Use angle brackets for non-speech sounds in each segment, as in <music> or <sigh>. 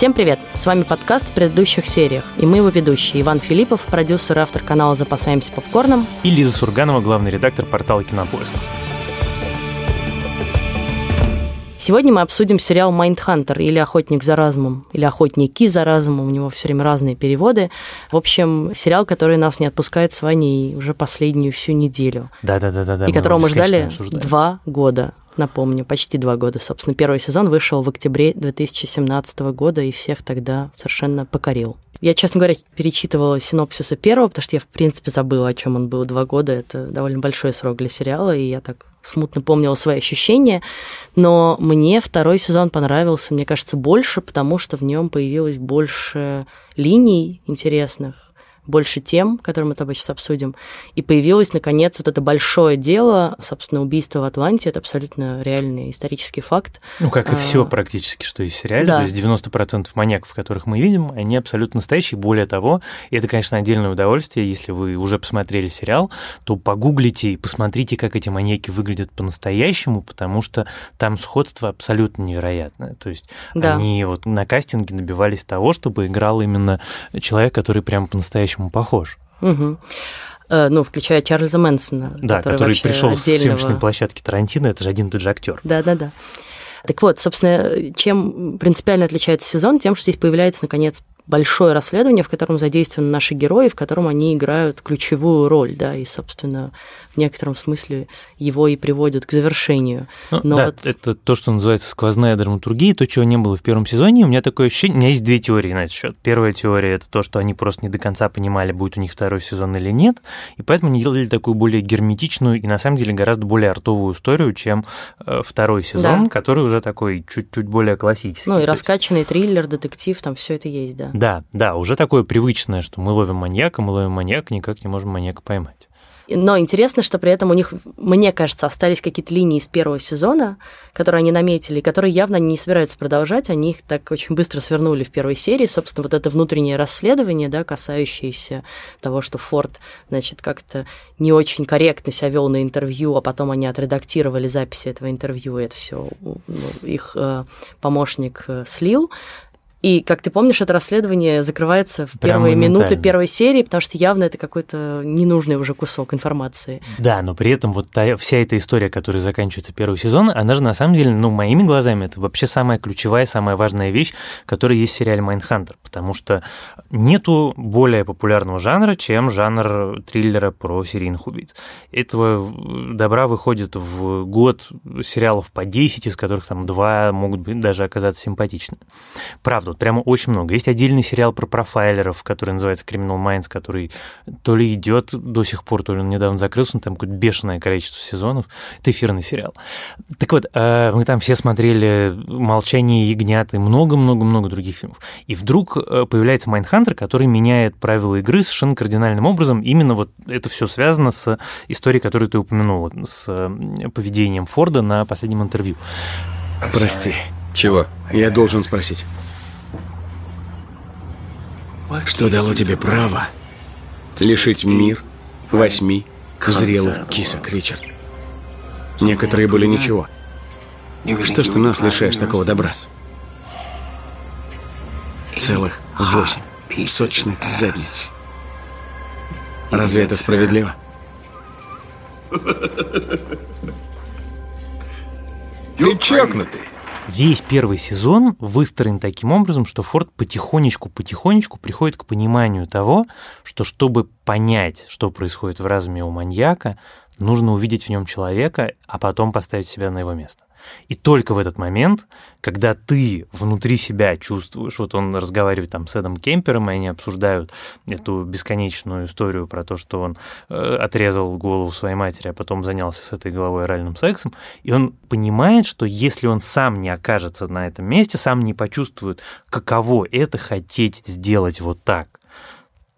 Всем привет! С вами подкаст в предыдущих сериях. И мы его ведущие. Иван Филиппов, продюсер и автор канала «Запасаемся попкорном». И Лиза Сурганова, главный редактор портала «Кинопоиск». Сегодня мы обсудим сериал «Майндхантер» или «Охотник за разумом», или «Охотники за разумом», у него все время разные переводы. В общем, сериал, который нас не отпускает с Ваней уже последнюю всю неделю. Да-да-да. И которого мы ждали два года напомню, почти два года, собственно. Первый сезон вышел в октябре 2017 года и всех тогда совершенно покорил. Я, честно говоря, перечитывала синопсисы первого, потому что я, в принципе, забыла, о чем он был два года. Это довольно большой срок для сериала, и я так смутно помнила свои ощущения, но мне второй сезон понравился, мне кажется, больше, потому что в нем появилось больше линий интересных, больше тем, которые мы с тобой сейчас обсудим. И появилось, наконец, вот это большое дело, собственно, убийство в Атланте. Это абсолютно реальный исторический факт. Ну, как и а, все практически, что есть в сериале. Да. То есть 90% маньяков, которых мы видим, они абсолютно настоящие. Более того, и это, конечно, отдельное удовольствие, если вы уже посмотрели сериал, то погуглите и посмотрите, как эти маньяки выглядят по-настоящему, потому что там сходство абсолютно невероятное. То есть да. они вот на кастинге набивались того, чтобы играл именно человек, который прям по-настоящему по-настоящему похож. Угу ну, включая Чарльза Мэнсона. Да, который, который пришел отдельного... с съемочной площадки Тарантино, это же один и тот же актер. Да, да, да. Так вот, собственно, чем принципиально отличается сезон? Тем, что здесь появляется, наконец, большое расследование, в котором задействованы наши герои, в котором они играют ключевую роль, да, и, собственно, в некотором смысле его и приводят к завершению. Ну, Но да, вот... это то, что называется сквозная драматургия, то, чего не было в первом сезоне. У меня такое ощущение, у меня есть две теории на этот счет. Первая теория – это то, что они просто не до конца понимали, будет у них второй сезон или нет, и поэтому они делали такую более герметичную и, на самом деле, гораздо более артовую историю, чем э, второй сезон, да. который уже такой чуть-чуть более классический. Ну, и раскачанный триллер, детектив, там все это есть, да. Да, да, уже такое привычное, что мы ловим маньяка, мы ловим маньяка, никак не можем маньяка поймать. Но интересно, что при этом у них, мне кажется, остались какие-то линии из первого сезона, которые они наметили, которые явно не собираются продолжать. Они их так очень быстро свернули в первой серии. Собственно, вот это внутреннее расследование, да, касающееся того, что Форд, значит, как-то не очень корректно себя вел на интервью, а потом они отредактировали записи этого интервью, и это все ну, их э, помощник э, слил. И, как ты помнишь, это расследование закрывается в первые минуты первой серии, потому что явно это какой-то ненужный уже кусок информации. Да, но при этом вот та, вся эта история, которая заканчивается первый сезон, она же на самом деле, ну, моими глазами, это вообще самая ключевая, самая важная вещь, которая есть в сериале «Майнхантер», потому что нету более популярного жанра, чем жанр триллера про серийных убийц. Этого добра выходит в год сериалов по 10, из которых там два могут быть даже оказаться симпатичными. Правда, вот прямо очень много. Есть отдельный сериал про профайлеров, который называется Criminal Minds, который то ли идет до сих пор, то ли он недавно закрылся, но там какое-то бешеное количество сезонов. Это эфирный сериал. Так вот, э, мы там все смотрели «Молчание ягнят» и много-много-много других фильмов. И вдруг э, появляется Майндхантер, который меняет правила игры совершенно кардинальным образом. Именно вот это все связано с историей, которую ты упомянула, с э, поведением Форда на последнем интервью. Прости. Чего? Я должен спросить. Что дало тебе право лишить мир восьми зрелых кисок, Ричард? Некоторые были ничего. Что ж ты нас лишаешь такого добра? Целых восемь сочных задниц. Разве это справедливо? Ты чокнутый. Весь первый сезон выстроен таким образом, что Форд потихонечку-потихонечку приходит к пониманию того, что чтобы понять, что происходит в разуме у маньяка, нужно увидеть в нем человека, а потом поставить себя на его место. И только в этот момент, когда ты внутри себя чувствуешь, вот он разговаривает там с Эдом Кемпером, и они обсуждают эту бесконечную историю про то, что он э, отрезал голову своей матери, а потом занялся с этой головой оральным сексом, и он понимает, что если он сам не окажется на этом месте, сам не почувствует, каково это хотеть сделать вот так,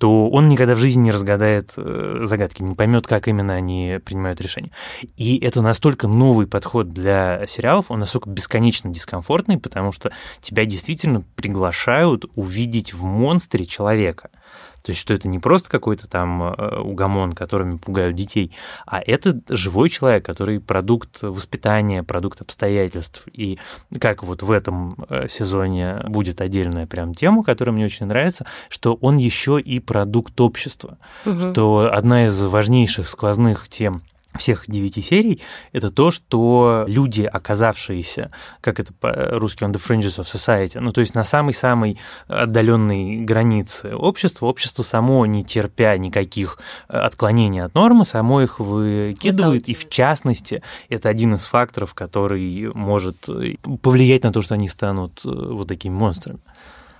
то он никогда в жизни не разгадает э, загадки, не поймет, как именно они принимают решения. И это настолько новый подход для сериалов, он настолько бесконечно дискомфортный, потому что тебя действительно приглашают увидеть в монстре человека – То есть, что это не просто какой-то там э, угомон, которыми пугают детей, а это живой человек, который продукт воспитания, продукт обстоятельств. И как вот в этом э, сезоне будет отдельная прям тема, которая мне очень нравится, что он еще и продукт общества. Угу. Что одна из важнейших сквозных тем всех девяти серий, это то, что люди, оказавшиеся, как это по-русски, on the fringes of society, ну, то есть на самой-самой отдаленной границе общества, общество само, не терпя никаких э, отклонений от нормы, само их выкидывает, и в частности, это один из факторов, который может э, повлиять на то, что они станут э, вот такими монстрами.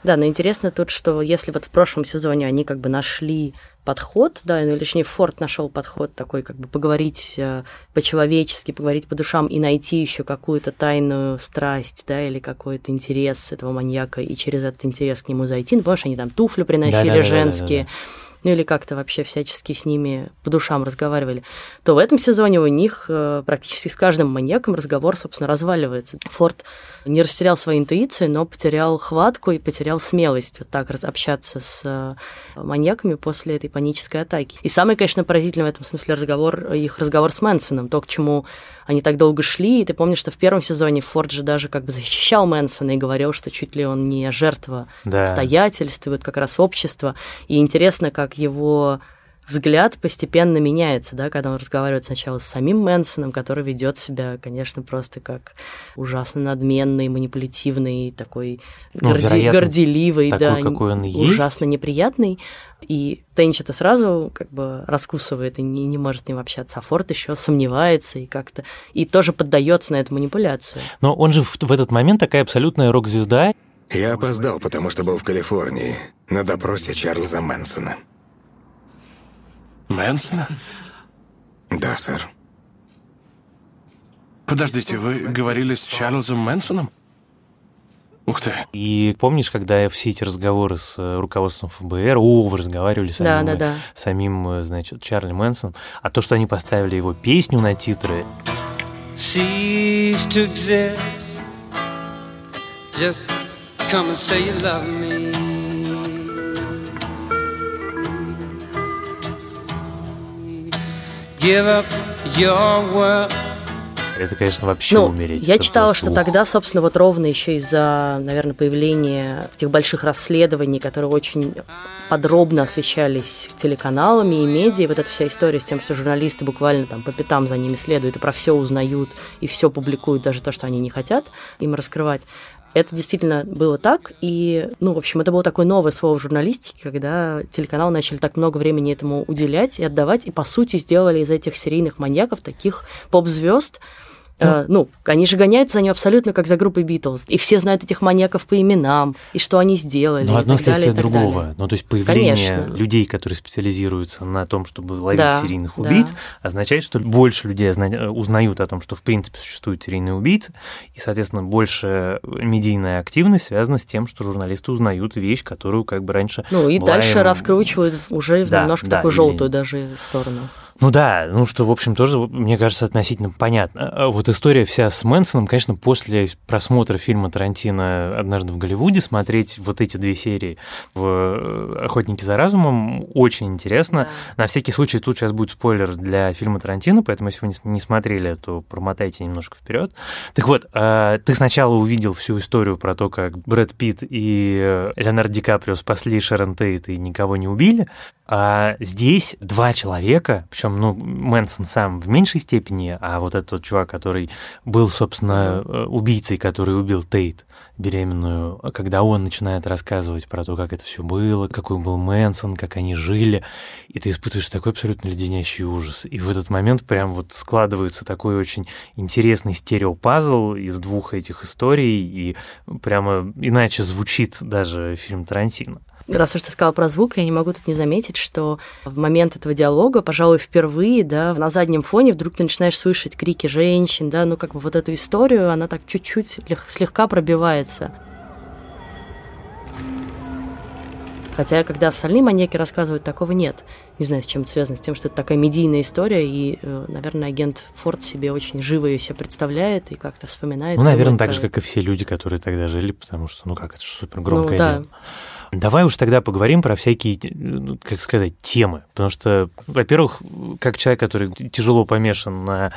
Да, но интересно тут, что если вот в прошлом сезоне они как бы нашли подход, да, ну, точнее Форд нашел подход такой, как бы поговорить э, по-человечески, поговорить по душам и найти еще какую-то тайную страсть, да, или какой-то интерес этого маньяка, и через этот интерес к нему зайти. Ну, помнишь, они там туфли приносили да, да, женские. Да, да, да, да ну или как-то вообще всячески с ними по душам разговаривали, то в этом сезоне у них э, практически с каждым маньяком разговор, собственно, разваливается. Форд не растерял свою интуицию, но потерял хватку и потерял смелость вот так общаться с э, маньяками после этой панической атаки. И самый, конечно, поразительный в этом смысле разговор, их разговор с Мэнсоном, то, к чему они так долго шли, и ты помнишь, что в первом сезоне Форд же даже как бы защищал Мэнсона и говорил, что чуть ли он не жертва да. обстоятельств, и вот как раз общества. И интересно, как его взгляд постепенно меняется, да, когда он разговаривает сначала с самим Мэнсоном, который ведет себя, конечно, просто как ужасно надменный, манипулятивный, такой ну, горди, горделивый, такой, да, какой он ужасно есть. неприятный. И Тенч это сразу как бы раскусывает и не, не может с ним общаться. А Форд еще сомневается и как-то и тоже поддается на эту манипуляцию. Но он же в, в этот момент такая абсолютная рок-звезда. Я опоздал, потому что был в Калифорнии на допросе Чарльза Мэнсона. Мэнсона? Да, сэр. Подождите, вы говорили с Чарльзом Мэнсоном? Ух ты. И помнишь, когда все эти разговоры с э, руководством ФБР, о, вы разговаривали с самим, да, да, да. самим э, значит, Чарли Мэнсоном, а то, что они поставили его песню на титры... Cease to exist. Just come and say you love me. Это, конечно, вообще ну, умереть. Я читала, что тогда, собственно, вот ровно еще из-за, наверное, появления этих больших расследований, которые очень подробно освещались телеканалами и медиа, вот эта вся история с тем, что журналисты буквально там по пятам за ними следуют и про все узнают, и все публикуют, даже то, что они не хотят им раскрывать. Это действительно было так, и, ну, в общем, это было такое новое слово в журналистике, когда телеканал начали так много времени этому уделять и отдавать, и, по сути, сделали из этих серийных маньяков таких поп-звезд, э, ну, они же гоняются за ним абсолютно как за группой Битлз. И все знают этих маньяков по именам, и что они сделали. Ну, одно следствие другого. Далее. Ну, то есть появление Конечно. людей, которые специализируются на том, чтобы ловить да, серийных убийц, да. означает, что больше людей узнают о том, что в принципе существуют серийные убийцы, и, соответственно, больше медийная активность связана с тем, что журналисты узнают вещь, которую как бы раньше. Ну и дальше им... раскручивают уже да, немножко да, такую желтую даже сторону. Ну да, ну что, в общем, тоже, мне кажется, относительно понятно. А, вот история вся с Мэнсоном, конечно, после просмотра фильма Тарантино «Однажды в Голливуде» смотреть вот эти две серии в э, «Охотники за разумом» очень интересно. Да. На всякий случай тут сейчас будет спойлер для фильма Тарантино, поэтому если вы не смотрели, то промотайте немножко вперед. Так вот, а, ты сначала увидел всю историю про то, как Брэд Питт и э, Леонард Ди Каприо спасли Шерон Тейт и никого не убили, а здесь два человека, причем, ну, Мэнсон сам в меньшей степени, а вот этот вот чувак, который был, собственно, э, убийцей, который убил Тейт, беременную, когда он начинает рассказывать про то, как это все было, какой был Мэнсон, как они жили, и ты испытываешь такой абсолютно леденящий ужас. И в этот момент прям вот складывается такой очень интересный стереопазл из двух этих историй, и прямо иначе звучит даже фильм Тарантино. Раз уж ты сказала про звук, я не могу тут не заметить, что в момент этого диалога, пожалуй, впервые, да, на заднем фоне вдруг ты начинаешь слышать крики женщин, да, ну как бы вот эту историю, она так чуть-чуть слегка пробивается. Хотя, когда остальные маньяки рассказывают, такого нет. Не знаю, с чем это связано, с тем, что это такая медийная история, и, э, наверное, агент Форд себе очень живо ее себе представляет и как-то вспоминает. Ну, наверное, так же, как и все люди, которые тогда жили, потому что, ну как, это же супер громкое ну, да. дело. Давай уж тогда поговорим про всякие, ну, как сказать, темы. Потому что, во-первых, как человек, который тяжело помешан на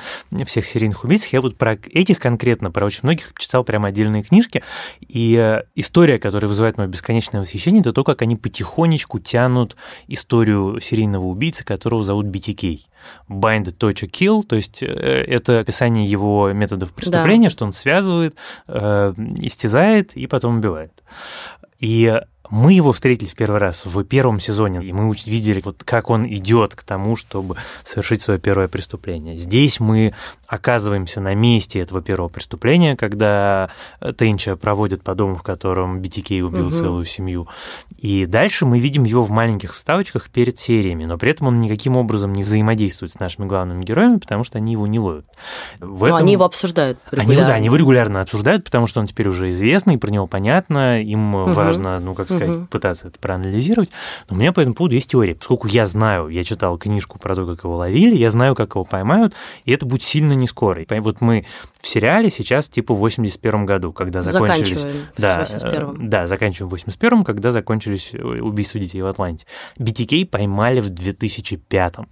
всех серийных убийцах, я вот про этих конкретно, про очень многих читал прямо отдельные книжки. И э, история, которая вызывает мое бесконечное восхищение, это то, как они потихонечку тянут историю серийного убийцы, которого зовут BTK. Bind, точка, kill, то есть э, это описание его методов преступления, да. что он связывает, э, истязает и потом убивает. И мы его встретили в первый раз в первом сезоне, и мы видели, вот как он идет к тому, чтобы совершить свое первое преступление. Здесь мы оказываемся на месте этого первого преступления, когда Тенча проводит по дому, в котором BTK убил угу. целую семью. И дальше мы видим его в маленьких вставочках перед сериями, но при этом он никаким образом не взаимодействует с нашими главными героями, потому что они его не ловят. В этом... они его обсуждают регулярно. Они, да, они его регулярно обсуждают, потому что он теперь уже известный, про него понятно, им угу. важно, ну, как сказать, угу. пытаться это проанализировать. Но у меня по этому поводу есть теория. Поскольку я знаю, я читал книжку про то, как его ловили, я знаю, как его поймают, и это будет сильно не скоро. И вот мы в сериале сейчас типа в 81 году, когда закончились... Да, 81 да, заканчиваем в 81 когда закончились убийства детей в Атланте. BTK поймали в 2005 -м.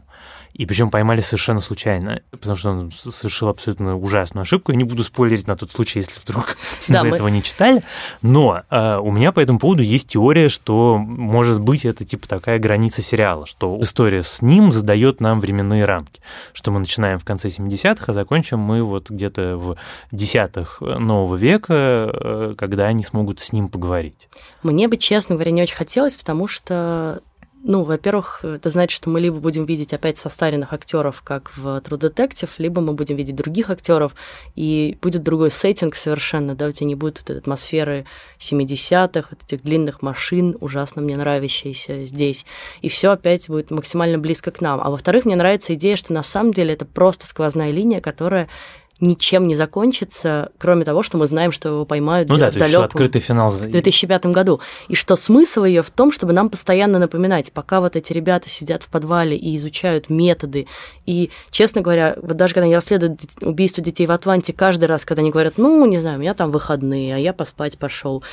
И причем поймали совершенно случайно, потому что он совершил абсолютно ужасную ошибку. Я не буду спойлерить на тот случай, если вдруг <laughs> да, вы мы... этого не читали. Но э, у меня по этому поводу есть теория, что, может быть, это типа такая граница сериала, что история с ним задает нам временные рамки, что мы начинаем в конце 70-х, а закончим мы вот где-то в десятых нового века, э, когда они смогут с ним поговорить. Мне бы, честно говоря, не очень хотелось, потому что ну, во-первых, это значит, что мы либо будем видеть опять состаренных актеров, как в True Detective, либо мы будем видеть других актеров, и будет другой сеттинг совершенно, да, у тебя не будет вот этой атмосферы 70-х, вот этих длинных машин, ужасно мне нравящиеся здесь, и все опять будет максимально близко к нам. А во-вторых, мне нравится идея, что на самом деле это просто сквозная линия, которая ничем не закончится, кроме того, что мы знаем, что его поймают ну да, в далеком открытый финал в 2005 году. И что смысл ее в том, чтобы нам постоянно напоминать, пока вот эти ребята сидят в подвале и изучают методы. И, честно говоря, вот даже когда они расследуют убийство детей в Атланте, каждый раз, когда они говорят, ну, не знаю, у меня там выходные, а я поспать пошел,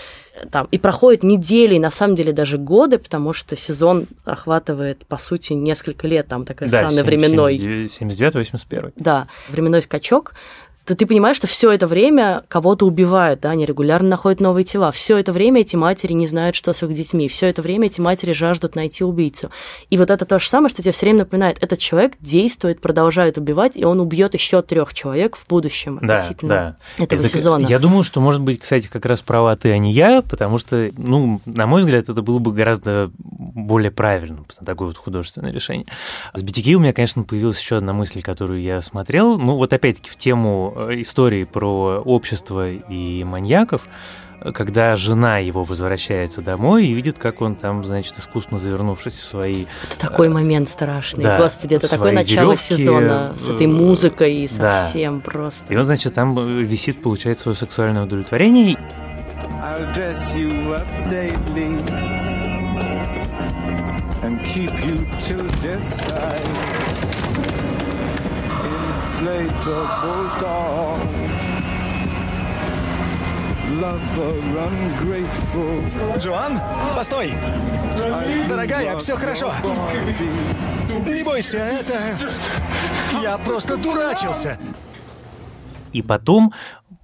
там, и проходят недели, и на самом деле даже годы, потому что сезон охватывает, по сути, несколько лет, там такой да, странный 7, временной. 79-81. Да, временной скачок то ты понимаешь, что все это время кого-то убивают, да, они регулярно находят новые тела. Все это время эти матери не знают, что с их детьми. Все это время эти матери жаждут найти убийцу. И вот это то же самое, что тебе все время напоминает, этот человек действует, продолжает убивать, и он убьет еще трех человек в будущем да, относительно да. этого это, сезона. Я думаю, что, может быть, кстати, как раз права ты, а не я, потому что, ну, на мой взгляд, это было бы гораздо более правильным, такое вот художественное решение. С BTK у меня, конечно, появилась еще одна мысль, которую я смотрел. Ну, вот опять-таки в тему истории про общество и маньяков, когда жена его возвращается домой и видит, как он там, значит, искусно завернувшись в свои... Это такой э, момент страшный. Да, Господи, это такое начало веревки, сезона с этой музыкой и совсем да. просто. И он, значит, там висит, получает свое сексуальное удовлетворение. and keep you till death side inflatable doll. Lover ungrateful. Джоан, постой! Дорогая, все хорошо. Не бойся, это... Я просто дурачился. И потом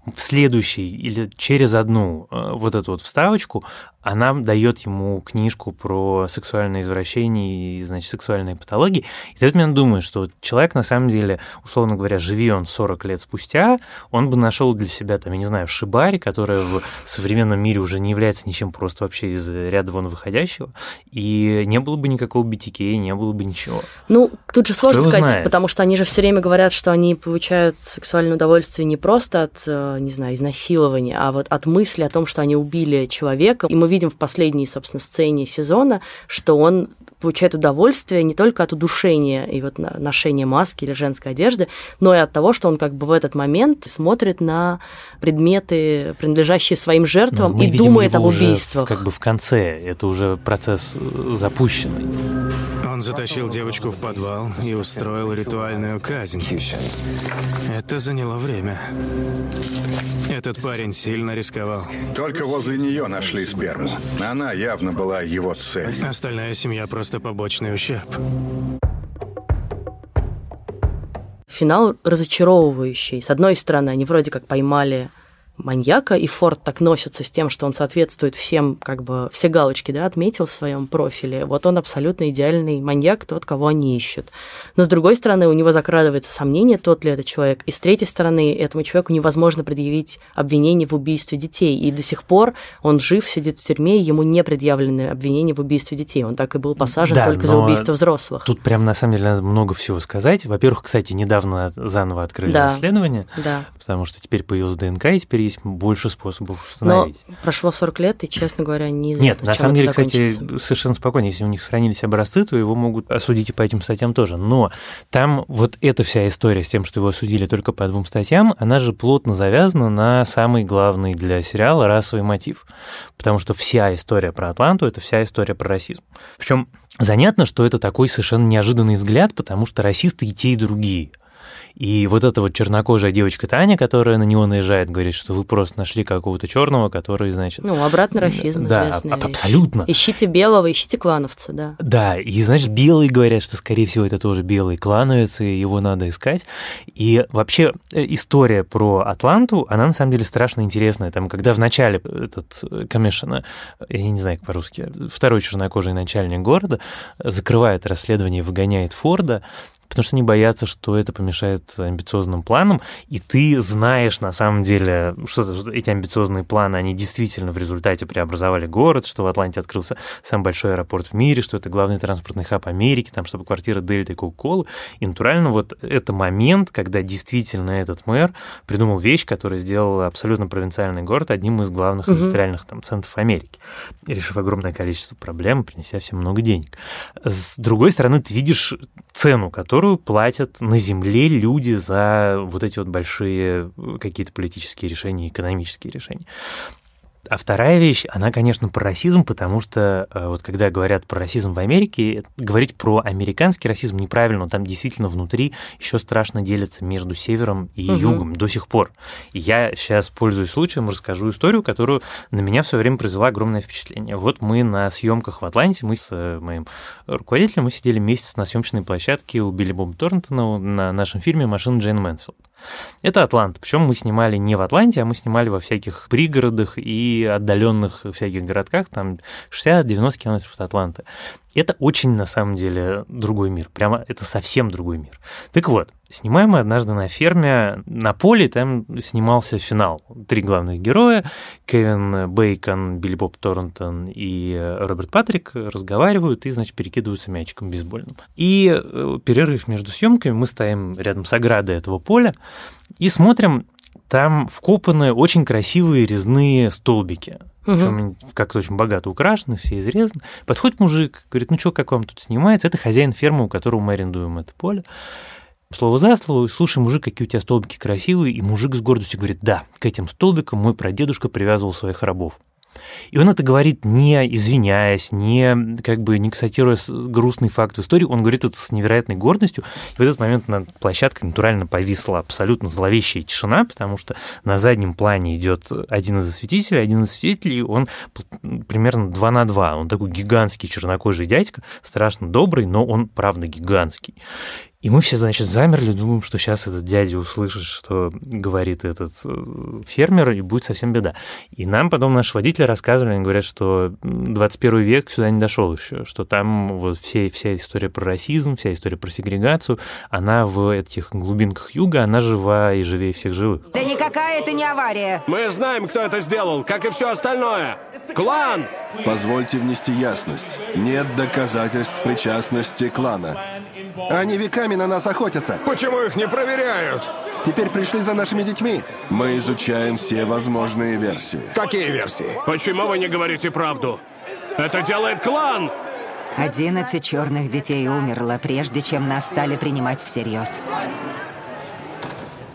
в следующий или через одну э, вот эту вот вставочку она дает ему книжку про сексуальное извращение и, значит, сексуальные патологии. И ты меня думаешь, что человек, на самом деле, условно говоря, живи он 40 лет спустя, он бы нашел для себя, там, я не знаю, шибари, которая в современном мире уже не является ничем просто вообще из ряда вон выходящего, и не было бы никакого BTK, не было бы ничего. Ну, тут же сложно сказать, знает? потому что они же все время говорят, что они получают сексуальное удовольствие не просто от, э, не знаю, изнасилования, а вот от мысли о том, что они убили человека, и мы видим в последней, собственно, сцене сезона, что он получает удовольствие не только от удушения и вот ношения маски или женской одежды, но и от того, что он как бы в этот момент смотрит на предметы, принадлежащие своим жертвам, ну, и думает об убийствах. как бы в конце, это уже процесс э, запущенный. Он затащил девочку в подвал и устроил ритуальную казнь. Это заняло время. Этот парень сильно рисковал. Только возле нее нашли сперму. Она явно была его цель. Остальная семья просто побочный ущерб. Финал разочаровывающий. С одной стороны, они вроде как поймали маньяка, и Форд так носится с тем, что он соответствует всем, как бы, все галочки, да, отметил в своем профиле. Вот он абсолютно идеальный маньяк, тот, кого они ищут. Но, с другой стороны, у него закрадывается сомнение, тот ли это человек. И с третьей стороны, этому человеку невозможно предъявить обвинение в убийстве детей. И до сих пор он жив, сидит в тюрьме, и ему не предъявлены обвинения в убийстве детей. Он так и был посажен да, только за убийство взрослых. Тут прям, на самом деле, надо много всего сказать. Во-первых, кстати, недавно заново открыли да. расследование, да. потому что теперь появилась ДНК, и теперь есть больше способов установить. Но прошло 40 лет, и, честно говоря, неизвестно, Нет, на самом деле, кстати, совершенно спокойно. Если у них сохранились образцы, то его могут осудить и по этим статьям тоже. Но там вот эта вся история с тем, что его осудили только по двум статьям, она же плотно завязана на самый главный для сериала расовый мотив. Потому что вся история про Атланту – это вся история про расизм. Причем занятно, что это такой совершенно неожиданный взгляд, потому что расисты и те, и другие – и вот эта вот чернокожая девочка Таня, которая на него наезжает, говорит, что вы просто нашли какого-то черного, который, значит... Ну, обратный расизм, Да, а, абсолютно. Ищите белого, ищите клановца, да. Да, и, значит, белые говорят, что, скорее всего, это тоже белый клановец, и его надо искать. И вообще э, история про Атланту, она на самом деле страшно интересная. Там, когда в начале этот комиссионер, я не знаю, как по-русски, второй чернокожий начальник города закрывает расследование, выгоняет Форда, потому что они боятся, что это помешает амбициозным планам, и ты знаешь на самом деле, что, что эти амбициозные планы, они действительно в результате преобразовали город, что в Атланте открылся самый большой аэропорт в мире, что это главный транспортный хаб Америки, там, чтобы квартира Дельта и Кока-Колы. И натурально вот это момент, когда действительно этот мэр придумал вещь, которая сделала абсолютно провинциальный город одним из главных угу. индустриальных там, центров Америки, решив огромное количество проблем, принеся всем много денег. С другой стороны, ты видишь цену, которую которую платят на земле люди за вот эти вот большие э, какие-то политические решения, экономические решения. А вторая вещь, она, конечно, про расизм, потому что э, вот когда говорят про расизм в Америке, говорить про американский расизм неправильно, там действительно внутри еще страшно делится между севером и угу. югом до сих пор. И я сейчас, пользуясь случаем, расскажу историю, которую на меня в свое время произвела огромное впечатление. Вот мы на съемках в Атланте, мы с э, моим руководителем, мы сидели месяц на съемочной площадке у Билли Боба Торнтона на нашем фильме «Машина Джейн Мэнсфилд». Это Атланта. Причем мы снимали не в Атланте, а мы снимали во всяких пригородах и отдаленных всяких городках, там 60-90 километров от Атланты. Это очень, на самом деле, другой мир. Прямо это совсем другой мир. Так вот, снимаем мы однажды на ферме, на поле, там снимался финал. Три главных героя, Кевин Бейкон, Билли Боб Торнтон и Роберт Патрик разговаривают и, значит, перекидываются мячиком бейсбольным. И э, перерыв между съемками, мы стоим рядом с оградой этого поля и смотрим, там вкопаны очень красивые резные столбики угу. причем как-то очень богато украшены, все изрезаны. Подходит мужик, говорит, ну что, как вам тут снимается? Это хозяин фермы, у которого мы арендуем это поле. Слово за слово, слушай, мужик, какие у тебя столбики красивые, и мужик с гордостью говорит, да, к этим столбикам мой прадедушка привязывал своих рабов. И он это говорит не извиняясь, не как бы не констатируя грустный факт в истории, он говорит это с невероятной гордостью. И в этот момент на площадке натурально повисла абсолютно зловещая тишина, потому что на заднем плане идет один из осветителей, один из осветителей, он примерно 2 на 2. Он такой гигантский чернокожий дядька, страшно добрый, но он правда гигантский. И мы все, значит, замерли, думаем, что сейчас этот дядя услышит, что говорит этот э, фермер, и будет совсем беда. И нам потом наши водители рассказывали, они говорят, что 21 век сюда не дошел еще, что там вот все, вся история про расизм, вся история про сегрегацию, она в этих глубинках юга, она жива и живее всех живых. Да никакая это не авария. Мы знаем, кто это сделал, как и все остальное. Клан! Позвольте внести ясность. Нет доказательств причастности клана. Они веками на нас охотятся. Почему их не проверяют? Теперь пришли за нашими детьми. Мы изучаем все возможные версии. Какие версии? Почему вы не говорите правду? Это делает клан! Одиннадцать черных детей умерло, прежде чем нас стали принимать всерьез.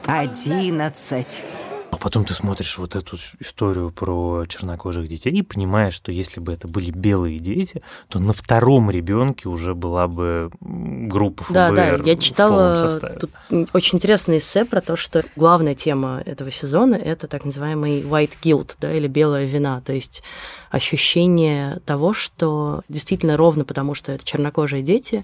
Одиннадцать. Потом ты смотришь вот эту историю про чернокожих детей и понимаешь, что если бы это были белые дети, то на втором ребенке уже была бы группа ФБР. Да, да, я читала тут очень интересное эссе про то, что главная тема этого сезона это так называемый white guilt, да, или белая вина, то есть ощущение того, что действительно ровно потому, что это чернокожие дети,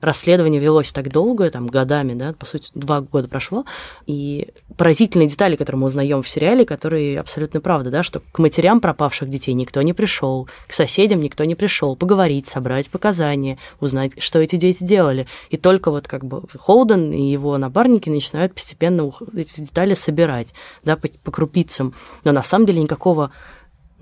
расследование велось так долго, там, годами, да, по сути, два года прошло, и поразительные детали, которые мы узнаем в сериале, которые абсолютно правда, да, что к матерям пропавших детей никто не пришел, к соседям никто не пришел поговорить, собрать показания, узнать, что эти дети делали. И только вот как бы Холден и его напарники начинают постепенно эти детали собирать, да, по, по крупицам. Но на самом деле никакого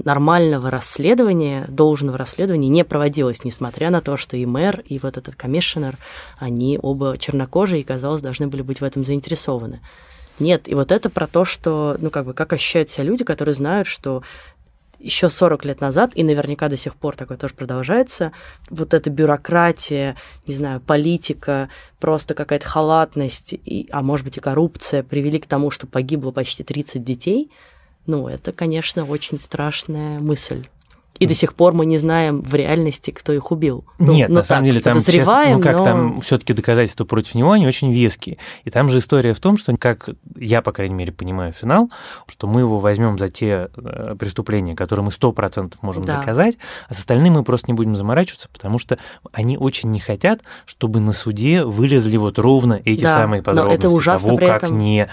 нормального расследования, должного расследования не проводилось, несмотря на то, что и мэр, и вот этот комиссионер, они оба чернокожие и, казалось, должны были быть в этом заинтересованы. Нет, и вот это про то, что, ну, как бы, как ощущают себя люди, которые знают, что еще 40 лет назад, и наверняка до сих пор такое тоже продолжается, вот эта бюрократия, не знаю, политика, просто какая-то халатность, и, а может быть и коррупция привели к тому, что погибло почти 30 детей – ну, это, конечно, очень страшная мысль. И до сих пор мы не знаем в реальности, кто их убил. Ну, Нет, ну, на самом так, деле там, честно, ну как но... там все-таки доказательства против него, они очень веские. И там же история в том, что, как я, по крайней мере, понимаю финал, что мы его возьмем за те э, преступления, которые мы сто процентов можем да. доказать, а с остальным мы просто не будем заморачиваться, потому что они очень не хотят, чтобы на суде вылезли вот ровно эти да, самые подробности это ужасно того, как не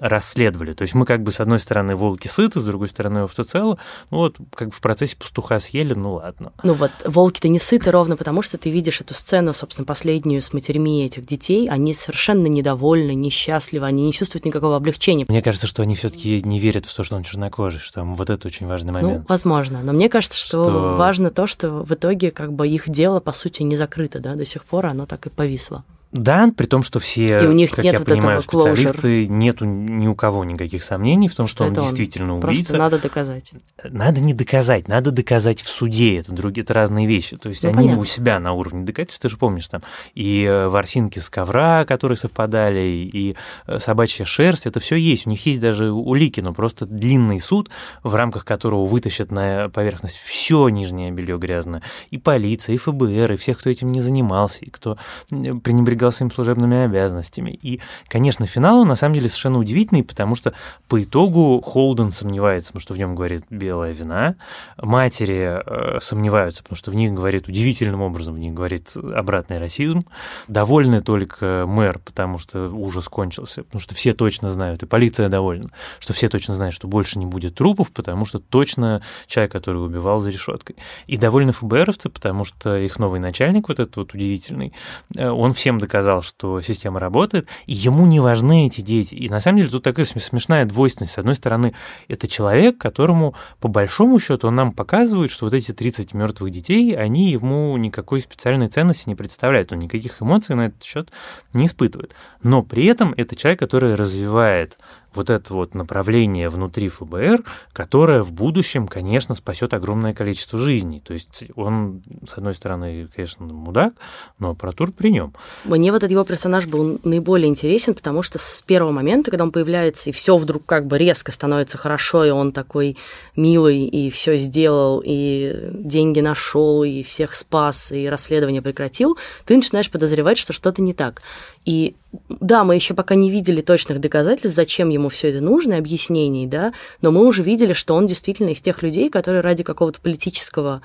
расследовали. То есть мы как бы с одной стороны волки сыты, с другой стороны овцы целы. Ну вот как бы в процессе пастуха съели, ну ладно. Ну вот волки-то не сыты ровно потому, что ты видишь эту сцену, собственно, последнюю с матерьми этих детей. Они совершенно недовольны, несчастливы, они не чувствуют никакого облегчения. Мне кажется, что они все таки не верят в то, что он чернокожий, что там вот это очень важный ну, момент. Ну, возможно. Но мне кажется, что, что важно то, что в итоге как бы их дело, по сути, не закрыто, да, до сих пор оно так и повисло. Да, при том, что все, и у них как нет я вот понимаю, специалисты, нету ни у кого никаких сомнений в том, что, что он действительно он. убийца. Просто надо доказать. Надо не доказать, надо доказать в суде. Это другие, это разные вещи. То есть ну, они понятно. у себя на уровне доказательств, ты же помнишь там и э, ворсинки с ковра, которые совпадали, и э, собачья шерсть, это все есть. У них есть даже улики, но просто длинный суд, в рамках которого вытащат на поверхность все нижнее белье грязное. И полиция, и ФБР, и всех, кто этим не занимался, и кто пренебрегал своими служебными обязанностями. И, конечно, финал на самом деле совершенно удивительный, потому что по итогу Холден сомневается, потому что в нем говорит белая вина, матери э, сомневаются, потому что в них говорит удивительным образом, в них говорит обратный расизм, довольны только мэр, потому что ужас кончился, потому что все точно знают, и полиция довольна, что все точно знают, что больше не будет трупов, потому что точно человек, который убивал за решеткой. И довольны ФБРовцы, потому что их новый начальник, вот этот вот удивительный, э, он всем доказал, что система работает, и ему не важны эти дети. И на самом деле тут такая смешная двойственность. С одной стороны, это человек, которому, по большому счету, он нам показывает, что вот эти 30 мертвых детей, они ему никакой специальной ценности не представляют. Он никаких эмоций на этот счет не испытывает. Но при этом это человек, который развивает вот это вот направление внутри ФБР, которое в будущем, конечно, спасет огромное количество жизней. То есть он, с одной стороны, конечно, мудак, но Протур при нем. Мне вот этот его персонаж был наиболее интересен, потому что с первого момента, когда он появляется, и все вдруг как бы резко становится хорошо, и он такой милый, и все сделал, и деньги нашел, и всех спас, и расследование прекратил, ты начинаешь подозревать, что что-то не так. И да, мы еще пока не видели точных доказательств, зачем ему все это нужно, объяснений, да, но мы уже видели, что он действительно из тех людей, которые ради какого-то политического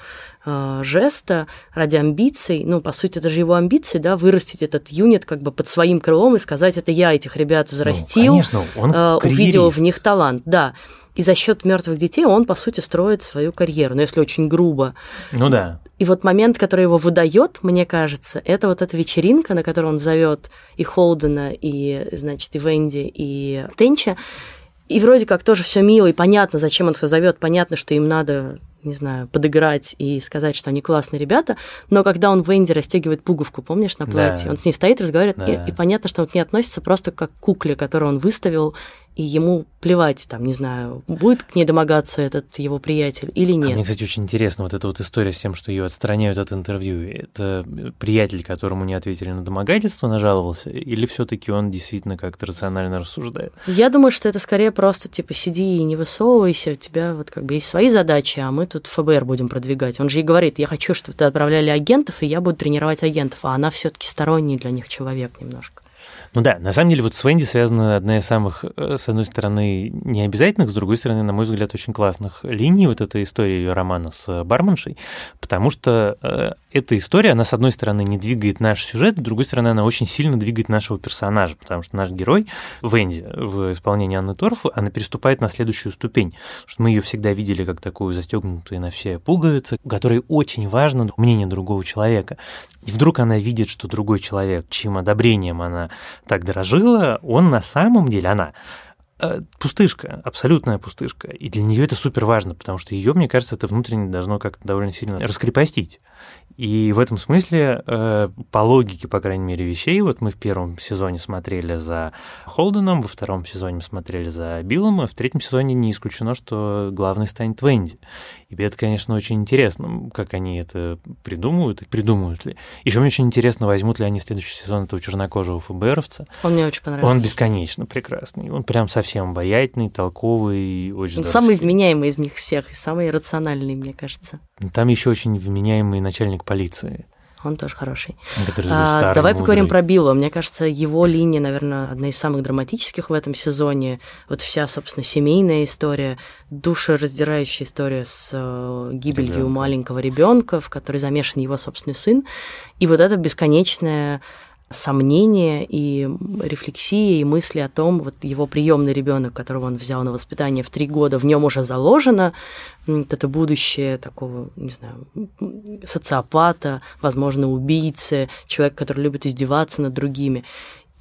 э, жеста, ради амбиций, ну, по сути, это же его амбиции, да, вырастить этот юнит как бы под своим крылом и сказать, это я этих ребят ну, взрастил, ну, конечно, он э, увидел в них талант, да. И за счет мертвых детей он, по сути, строит свою карьеру, ну, если очень грубо. Ну да. И вот момент, который его выдает, мне кажется, это вот эта вечеринка, на которую он зовет и Холдена, и, значит, и Венди, и Тенча. И вроде как тоже все мило и понятно, зачем он их зовет, понятно, что им надо не знаю, подыграть и сказать, что они классные ребята, но когда он Венди расстегивает пуговку, помнишь, на платье, да. он с ней стоит, разговаривает, да. и, и понятно, что он к ней относится просто как к кукле, которую он выставил, и ему плевать, там, не знаю, будет к ней домогаться этот его приятель или нет. А мне, кстати, очень интересно вот эта вот история с тем, что ее отстраняют от интервью. Это приятель, которому не ответили на домогательство, нажаловался, или все таки он действительно как-то рационально рассуждает? Я думаю, что это скорее просто, типа, сиди и не высовывайся, у тебя вот как бы есть свои задачи, а мы тут ФБР будем продвигать. Он же ей говорит, я хочу, чтобы ты отправляли агентов, и я буду тренировать агентов, а она все таки сторонний для них человек немножко. Ну да, на самом деле вот с Венди связана одна из самых, э, с одной стороны, необязательных, с другой стороны, на мой взгляд, очень классных линий вот этой истории ее романа с барменшей, потому что э, эта история, она, с одной стороны, не двигает наш сюжет, с другой стороны, она очень сильно двигает нашего персонажа, потому что наш герой, Венди, в исполнении Анны Торф, она переступает на следующую ступень, что мы ее всегда видели как такую застегнутую на все пуговицы, которой очень важно мнение другого человека. И вдруг она видит, что другой человек, чьим одобрением она так дорожила, он на самом деле, она э, пустышка, абсолютная пустышка. И для нее это супер важно, потому что ее, мне кажется, это внутренне должно как-то довольно сильно раскрепостить. И в этом смысле, э, по логике, по крайней мере, вещей, вот мы в первом сезоне смотрели за Холденом, во втором сезоне мы смотрели за Биллом, а в третьем сезоне не исключено, что главный станет Венди. И это, конечно, очень интересно, как они это придумывают и придумают ли. Еще мне очень интересно, возьмут ли они в следующий сезон этого чернокожего ФБРовца. Он мне очень понравился. Он бесконечно прекрасный. Он прям совсем обаятельный, толковый, очень Он самый вменяемый из них всех и самый рациональный, мне кажется. Там еще очень вменяемый начальник полиции. Он тоже хороший. А, давай мудрый. поговорим про Билла. Мне кажется, его линия, наверное, одна из самых драматических в этом сезоне. Вот вся, собственно, семейная история, душераздирающая история с э, гибелью ребенка. маленького ребенка, в которой замешан его собственный сын. И вот это бесконечная сомнения и рефлексии и мысли о том, вот его приемный ребенок, которого он взял на воспитание в три года, в нем уже заложено вот это будущее такого, не знаю, социопата, возможно, убийцы, человек, который любит издеваться над другими.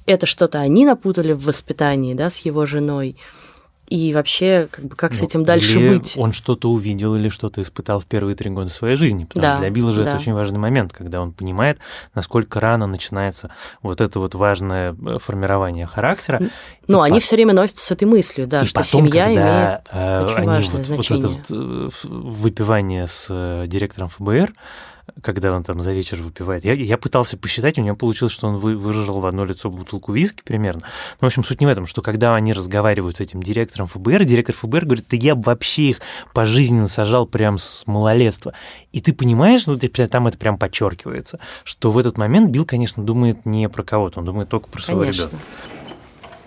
Это что-то они напутали в воспитании, да, с его женой и вообще, как бы, как ну, с этим дальше или быть. Он что-то увидел или что-то испытал в первые три года своей жизни. Потому да, что для Билла же да. это очень важный момент, когда он понимает, насколько рано начинается вот это вот важное э, формирование характера. Ну, они по... все время носятся с этой мыслью, да, и что потом, семья имеет э, очень важное вот, значение. Вот это вот э, выпивание с директором ФБР, когда он там за вечер выпивает. Я, я пытался посчитать, у меня получилось, что он вы, выжил в одно лицо бутылку виски примерно. Но, в общем, суть не в этом, что когда они разговаривают с этим директором ФБР, директор ФБР говорит, да я бы вообще их пожизненно сажал прям с малолетства. И ты понимаешь, ну, там это прям подчеркивается, что в этот момент Билл, конечно, думает не про кого-то, он думает только про своего конечно. ребенка.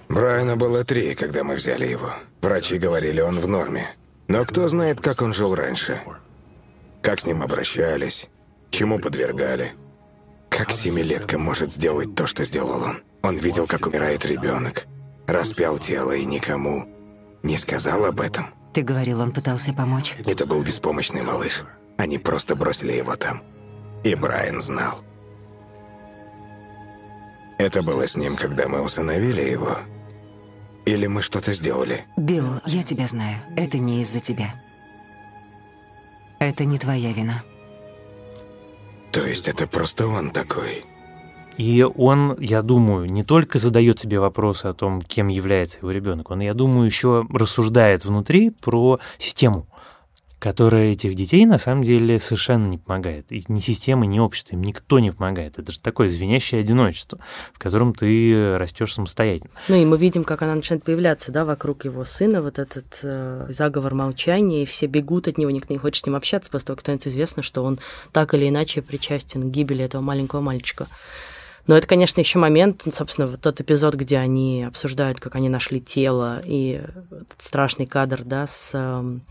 Брайана было три, когда мы взяли его. Врачи говорили, он в норме. Но кто знает, как он жил раньше. Как с ним обращались, Чему подвергали? Как семилетка может сделать то, что сделал он? Он видел, как умирает ребенок, распял тело и никому не сказал об этом. Ты говорил, он пытался помочь? Это был беспомощный малыш. Они просто бросили его там. И Брайан знал. Это было с ним, когда мы усыновили его? Или мы что-то сделали? Билл, я тебя знаю. Это не из-за тебя. Это не твоя вина. То есть это просто он такой? И он, я думаю, не только задает себе вопросы о том, кем является его ребенок, он, я думаю, еще рассуждает внутри про систему которая этих детей на самом деле совершенно не помогает. И ни система, ни общество, им никто не помогает. Это же такое звенящее одиночество, в котором ты растешь самостоятельно. Ну и мы видим, как она начинает появляться, да, вокруг его сына, вот этот э, заговор молчания, и все бегут от него, никто не хочет с ним общаться, после того, как становится известно, что он так или иначе причастен к гибели этого маленького мальчика. Но это, конечно, еще момент, собственно, вот тот эпизод, где они обсуждают, как они нашли тело, и этот страшный кадр, да, с эм,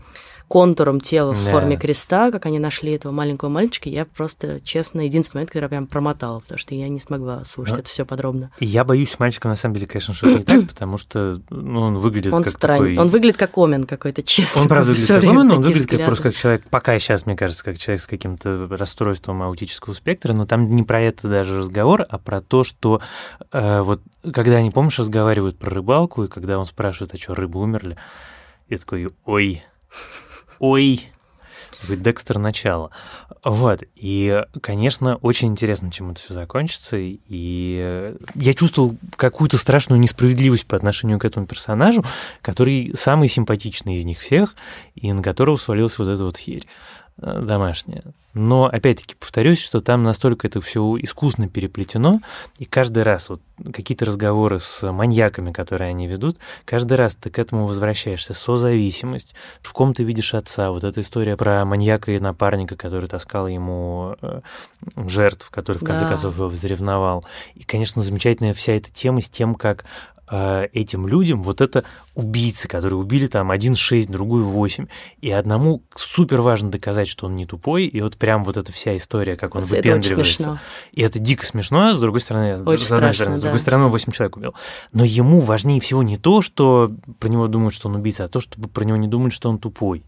контуром тела в да. форме креста, как они нашли этого маленького мальчика, я просто, честно, единственный момент, когда я прям промотала, потому что я не смогла слушать. Ну, это все подробно. Я боюсь с мальчиком, на самом деле, конечно, что-то не так, <clears throat> потому что ну, он выглядит он как странный. такой... Он выглядит как Омен какой-то, честно. Он, правда, <laughs> выглядит как Омен, он выглядит как, просто как человек, пока сейчас, мне кажется, как человек с каким-то расстройством аутического спектра, но там не про это даже разговор, а про то, что э, вот когда они, помнишь, разговаривают про рыбалку, и когда он спрашивает, а что, рыбы умерли, я такой, ой, Ой. Такой Декстер начало. Вот. И, конечно, очень интересно, чем это все закончится. И я чувствовал какую-то страшную несправедливость по отношению к этому персонажу, который самый симпатичный из них всех, и на которого свалилась вот эта вот херь. Э, домашняя. Но, опять-таки, повторюсь, что там настолько это все искусно переплетено, и каждый раз вот какие-то разговоры с маньяками, которые они ведут, каждый раз ты к этому возвращаешься. Созависимость, в ком ты видишь отца, вот эта история про маньяка и напарника, который таскал ему э, жертв, который в конце да. концов его взревновал. И, конечно, замечательная вся эта тема с тем, как этим людям вот это убийцы, которые убили там один шесть, другую восемь, и одному супер важно доказать, что он не тупой, и вот прям вот эта вся история, как он это выпендривается. И это дико смешно, с другой стороны, очень с, страшно, стороны, да. с другой стороны, восемь человек убил. Но ему важнее всего не то, что про него думают, что он убийца, а то, чтобы про него не думают, что он тупой.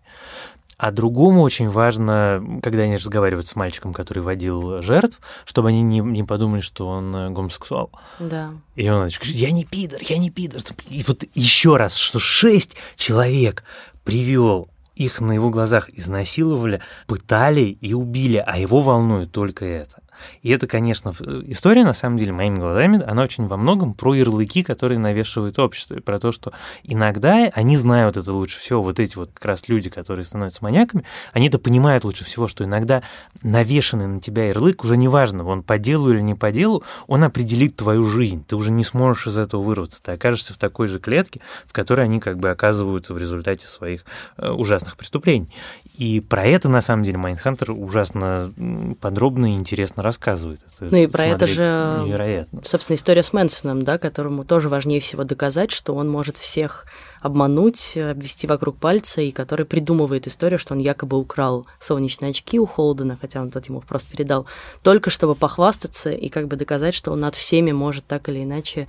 А другому очень важно, когда они разговаривают с мальчиком, который водил жертв, чтобы они не, не подумали, что он э, гомосексуал. Да. И он говорит, я не пидор, я не пидор. И вот еще раз, что шесть человек привел их на его глазах изнасиловали, пытали и убили, а его волнует только это. И это, конечно, история, на самом деле, моими глазами, она очень во многом про ярлыки, которые навешивает общество, и про то, что иногда они знают это лучше всего, вот эти вот как раз люди, которые становятся маньяками, они это понимают лучше всего, что иногда навешенный на тебя ярлык, уже неважно, он по делу или не по делу, он определит твою жизнь, ты уже не сможешь из этого вырваться, ты окажешься в такой же клетке, в которой они как бы оказываются в результате своих э, ужасных преступлений. И про это, на самом деле, Майнхантер ужасно подробно и интересно рассказывает. Это ну и про это же, невероятно. собственно, история с Мэнсоном, да, которому тоже важнее всего доказать, что он может всех обмануть, обвести вокруг пальца, и который придумывает историю, что он якобы украл солнечные очки у Холдена, хотя он тот ему просто передал, только чтобы похвастаться и как бы доказать, что он над всеми может так или иначе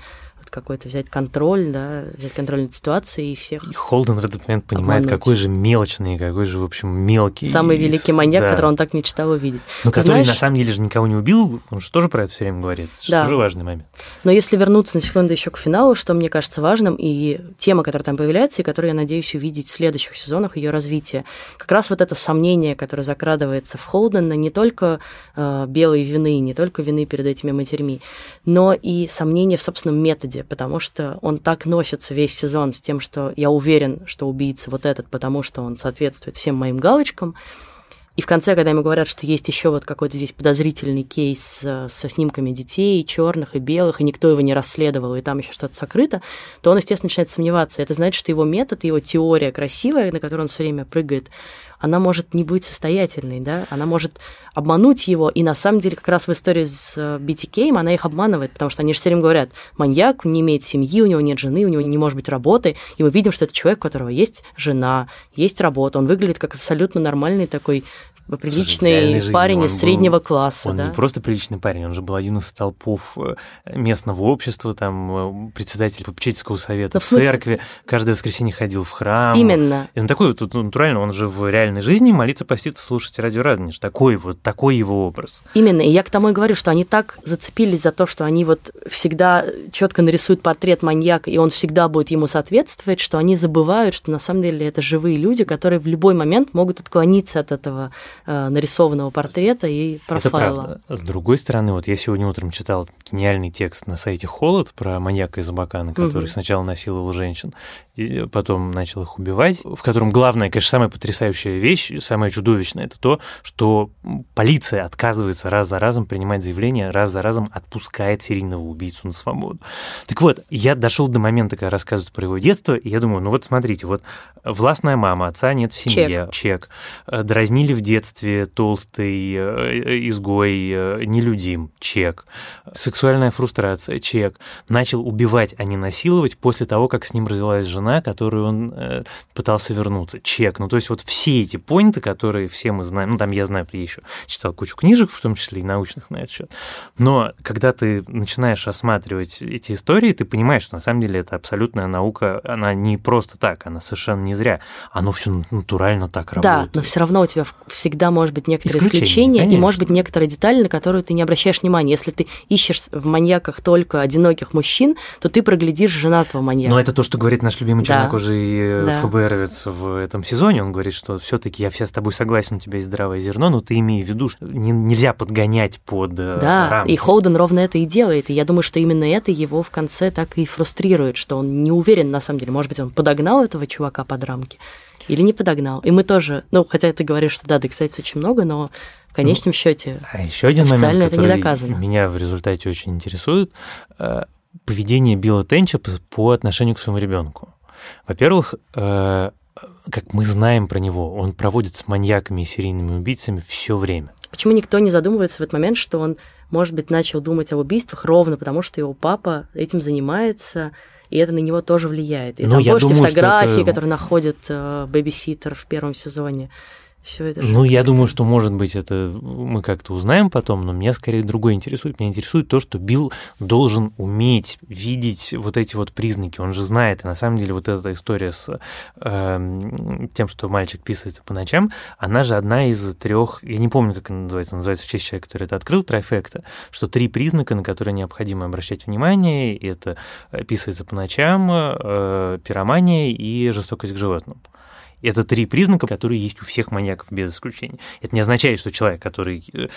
какой-то взять контроль, да, взять контроль над ситуацией и всех. И Холден в этот момент понимает, обмануть. какой же мелочный, какой же, в общем, мелкий. Самый великий маньяк, да. которого он так мечтал увидеть. Но который знаешь... на самом деле же никого не убил, он же тоже про это все время говорит. Это да. тоже важный момент. Но если вернуться на секунду еще к финалу, что мне кажется важным, и тема, которая там появляется, и которую я надеюсь увидеть в следующих сезонах, ее развитие, как раз вот это сомнение, которое закрадывается в Холдена, не только э, белой вины, не только вины перед этими матерьми, но и сомнение в собственном методе комедия, потому что он так носится весь сезон с тем, что я уверен, что убийца вот этот, потому что он соответствует всем моим галочкам. И в конце, когда ему говорят, что есть еще вот какой-то здесь подозрительный кейс э, со снимками детей, черных и белых, и никто его не расследовал, и там еще что-то сокрыто, то он, естественно, начинает сомневаться. Это значит, что его метод, его теория красивая, на которой он все время прыгает, она может не быть состоятельной, да, она может обмануть его, и на самом деле как раз в истории с BTK она их обманывает, потому что они же все время говорят, маньяк не имеет семьи, у него нет жены, у него не может быть работы, и мы видим, что это человек, у которого есть жена, есть работа, он выглядит как абсолютно нормальный такой приличный Слушай, парень из среднего был, класса. Он да? не просто приличный парень, он же был один из столпов э, местного общества, там э, председатель попечительского совета да, в, в церкви, каждое воскресенье ходил в храм. Именно. И он такой вот натурально, он же в реальной жизни молиться, поститься, слушать радио Радонеж. Такой вот, такой его образ. Именно. И я к тому и говорю, что они так зацепились за то, что они вот всегда четко нарисуют портрет маньяка, и он всегда будет ему соответствовать, что они забывают, что на самом деле это живые люди, которые в любой момент могут отклониться от этого нарисованного портрета и профайла. С другой стороны, вот я сегодня утром читал гениальный текст на сайте Холод про маньяка из Абакана, который угу. сначала насиловал женщин, потом начал их убивать, в котором главная, конечно, самая потрясающая вещь, самая чудовищная, это то, что полиция отказывается раз за разом принимать заявления, раз за разом отпускает серийного убийцу на свободу. Так вот, я дошел до момента, когда рассказывают про его детство, и я думаю, ну вот смотрите, вот властная мама, отца нет в семье, чек, чек дразнили в детстве, детстве толстый, э, изгой, э, нелюдим, чек. Сексуальная фрустрация, чек. Начал убивать, а не насиловать после того, как с ним развелась жена, которую он э, пытался вернуться, чек. Ну, то есть вот все эти поинты, которые все мы знаем, ну, там я знаю, я еще читал кучу книжек, в том числе и научных на этот счет. Но когда ты начинаешь рассматривать эти истории, ты понимаешь, что на самом деле это абсолютная наука, она не просто так, она совершенно не зря. Оно все натурально так работает. Да, но все равно у тебя всегда всегда может быть некоторые Исключения, исключения, и конечно. может быть некоторые детали, на которые ты не обращаешь внимания. Если ты ищешь в маньяках только одиноких мужчин, то ты проглядишь женатого маньяка. Но это то, что говорит наш любимый Да. чернокожий э, Да. ФБРовец в этом сезоне. Он говорит, что все-таки я все с тобой согласен, у тебя есть здравое зерно, но ты имей в виду, что не- нельзя подгонять под э, Да, рамки. и Холден ровно это и делает. И я думаю, что именно это его в конце так и фрустрирует, что он не уверен на самом деле. Может быть, он подогнал этого чувака под рамки или не подогнал. И мы тоже, ну, хотя ты говоришь, что да, доказательств очень много, но в конечном счете А еще один Официально момент, это не доказано. меня в результате очень интересует, э, поведение Билла Тенча по, отношению к своему ребенку. Во-первых, э, как мы знаем про него, он проводит с маньяками и серийными убийцами все время. Почему никто не задумывается в этот момент, что он, может быть, начал думать о убийствах ровно потому, что его папа этим занимается, и это на него тоже влияет. И Ну, там, что фотографии, это- которые находит э, бэбиситер в первом сезоне. Все это Ну, я думаю, что, может быть, это мы как-то узнаем потом, но меня скорее другое интересует. Меня интересует то, что Билл должен уметь видеть вот эти вот признаки. Он же знает, и на самом деле вот эта история с эм, тем, что мальчик писается по ночам, она же одна из трех, я не помню, как она называется, называется в честь человека, который это открыл, трайфекта, что три признака, на которые необходимо обращать внимание, это э, писается по ночам, э, пиромания и жестокость к животным. Это три признака, которые есть у всех маньяков без исключения. Это не означает, что человек, который э,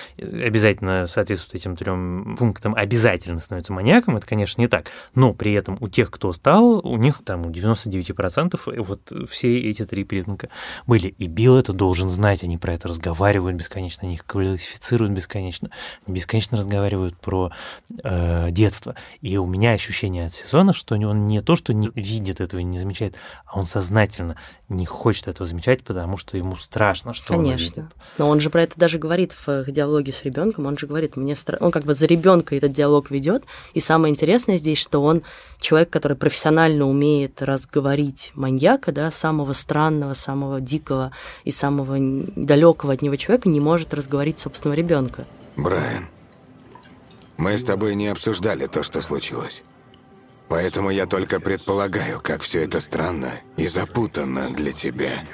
обязательно соответствует этим трем пунктам, обязательно становится маньяком. Это, конечно, не так. Но при этом у тех, кто стал, у них там у 99% вот все эти три признака были. И Билл это должен знать. Они про это разговаривают бесконечно, они их классифицируют бесконечно. Они бесконечно разговаривают про э, детство. И у меня ощущение от сезона, что он не то, что не видит этого и не замечает, а он сознательно не хочет этого замечать, потому что ему страшно, что он Конечно. увидит. Но он же про это даже говорит в их диалоге с ребенком. Он же говорит, мне стра... он как бы за ребенка этот диалог ведет. И самое интересное здесь, что он человек, который профессионально умеет разговорить маньяка, да, самого странного, самого дикого и самого далекого от него человека, не может разговорить собственного ребенка. Брайан, мы с тобой не обсуждали то, что случилось. Поэтому я только предполагаю, как все это странно и запутанно для тебя.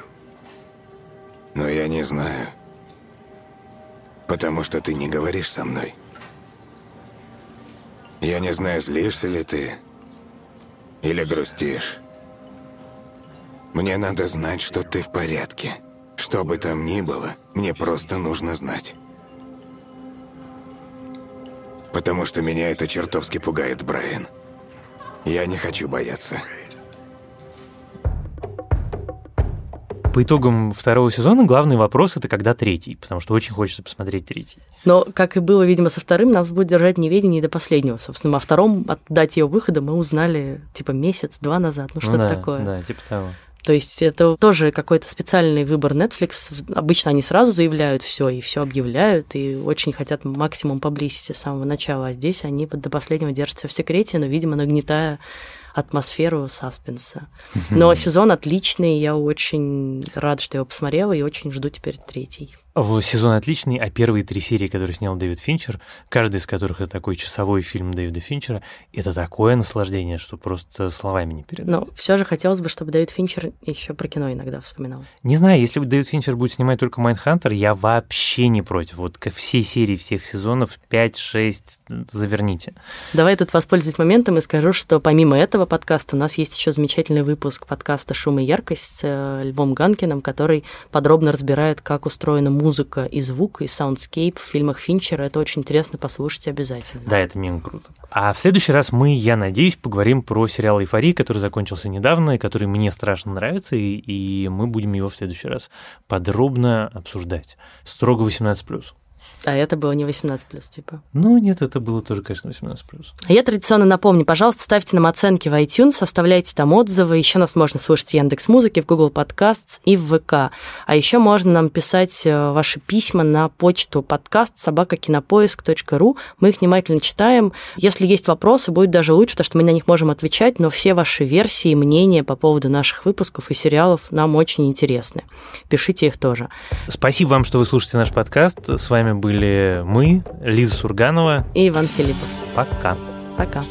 Но я не знаю. Потому что ты не говоришь со мной. Я не знаю, злишься ли ты или грустишь. Мне надо знать, что ты в порядке. Что бы там ни было, мне просто нужно знать. Потому что меня это чертовски пугает, Брайан. Я не хочу бояться. По итогам второго сезона главный вопрос это когда третий, потому что очень хочется посмотреть третий. Но, как и было, видимо, со вторым, нас будет держать неведение до последнего. Собственно, о втором, от дате его выхода мы узнали, типа, месяц-два назад. Ну, что-то да, такое. Да, типа того. То есть это тоже какой-то специальный выбор Netflix. Обычно они сразу заявляют все и все объявляют, и очень хотят максимум поблизости с самого начала. А здесь они до последнего держатся в секрете, но, видимо, нагнетая атмосферу саспенса. Но сезон отличный, я очень рад, что я его посмотрела, и очень жду теперь третий. В сезон отличный, а первые три серии, которые снял Дэвид Финчер, каждый из которых это такой часовой фильм Дэвида Финчера, это такое наслаждение, что просто словами не передать. Но все же хотелось бы, чтобы Дэвид Финчер еще про кино иногда вспоминал. Не знаю, если бы Дэвид Финчер будет снимать только Майнхантер, я вообще не против. Вот ко всей серии всех сезонов 5-6 заверните. Давай тут воспользуюсь моментом и скажу, что помимо этого подкаста у нас есть еще замечательный выпуск подкаста «Шум и яркость» с э, Львом Ганкиным, который подробно разбирает, как устроена музыка и звук, и саундскейп в фильмах Финчера. Это очень интересно, послушайте обязательно. Да, это мега круто. А в следующий раз мы, я надеюсь, поговорим про сериал «Эйфория», который закончился недавно, и который мне страшно нравится, и, и мы будем его в следующий раз подробно обсуждать. Строго 18+. А это было не 18+, типа. Ну, нет, это было тоже, конечно, 18+. А я традиционно напомню, пожалуйста, ставьте нам оценки в iTunes, оставляйте там отзывы. Еще нас можно слушать в Яндекс Музыке, в Google Podcasts и в ВК. А еще можно нам писать э, ваши письма на почту подкаст собакакинопоиск.ру. Мы их внимательно читаем. Если есть вопросы, будет даже лучше, потому что мы на них можем отвечать, но все ваши версии и мнения по поводу наших выпусков и сериалов нам очень интересны. Пишите их тоже. Спасибо вам, что вы слушаете наш подкаст. С вами были мы, Лиза Сурганова. И Иван Филиппов. Пока. Пока.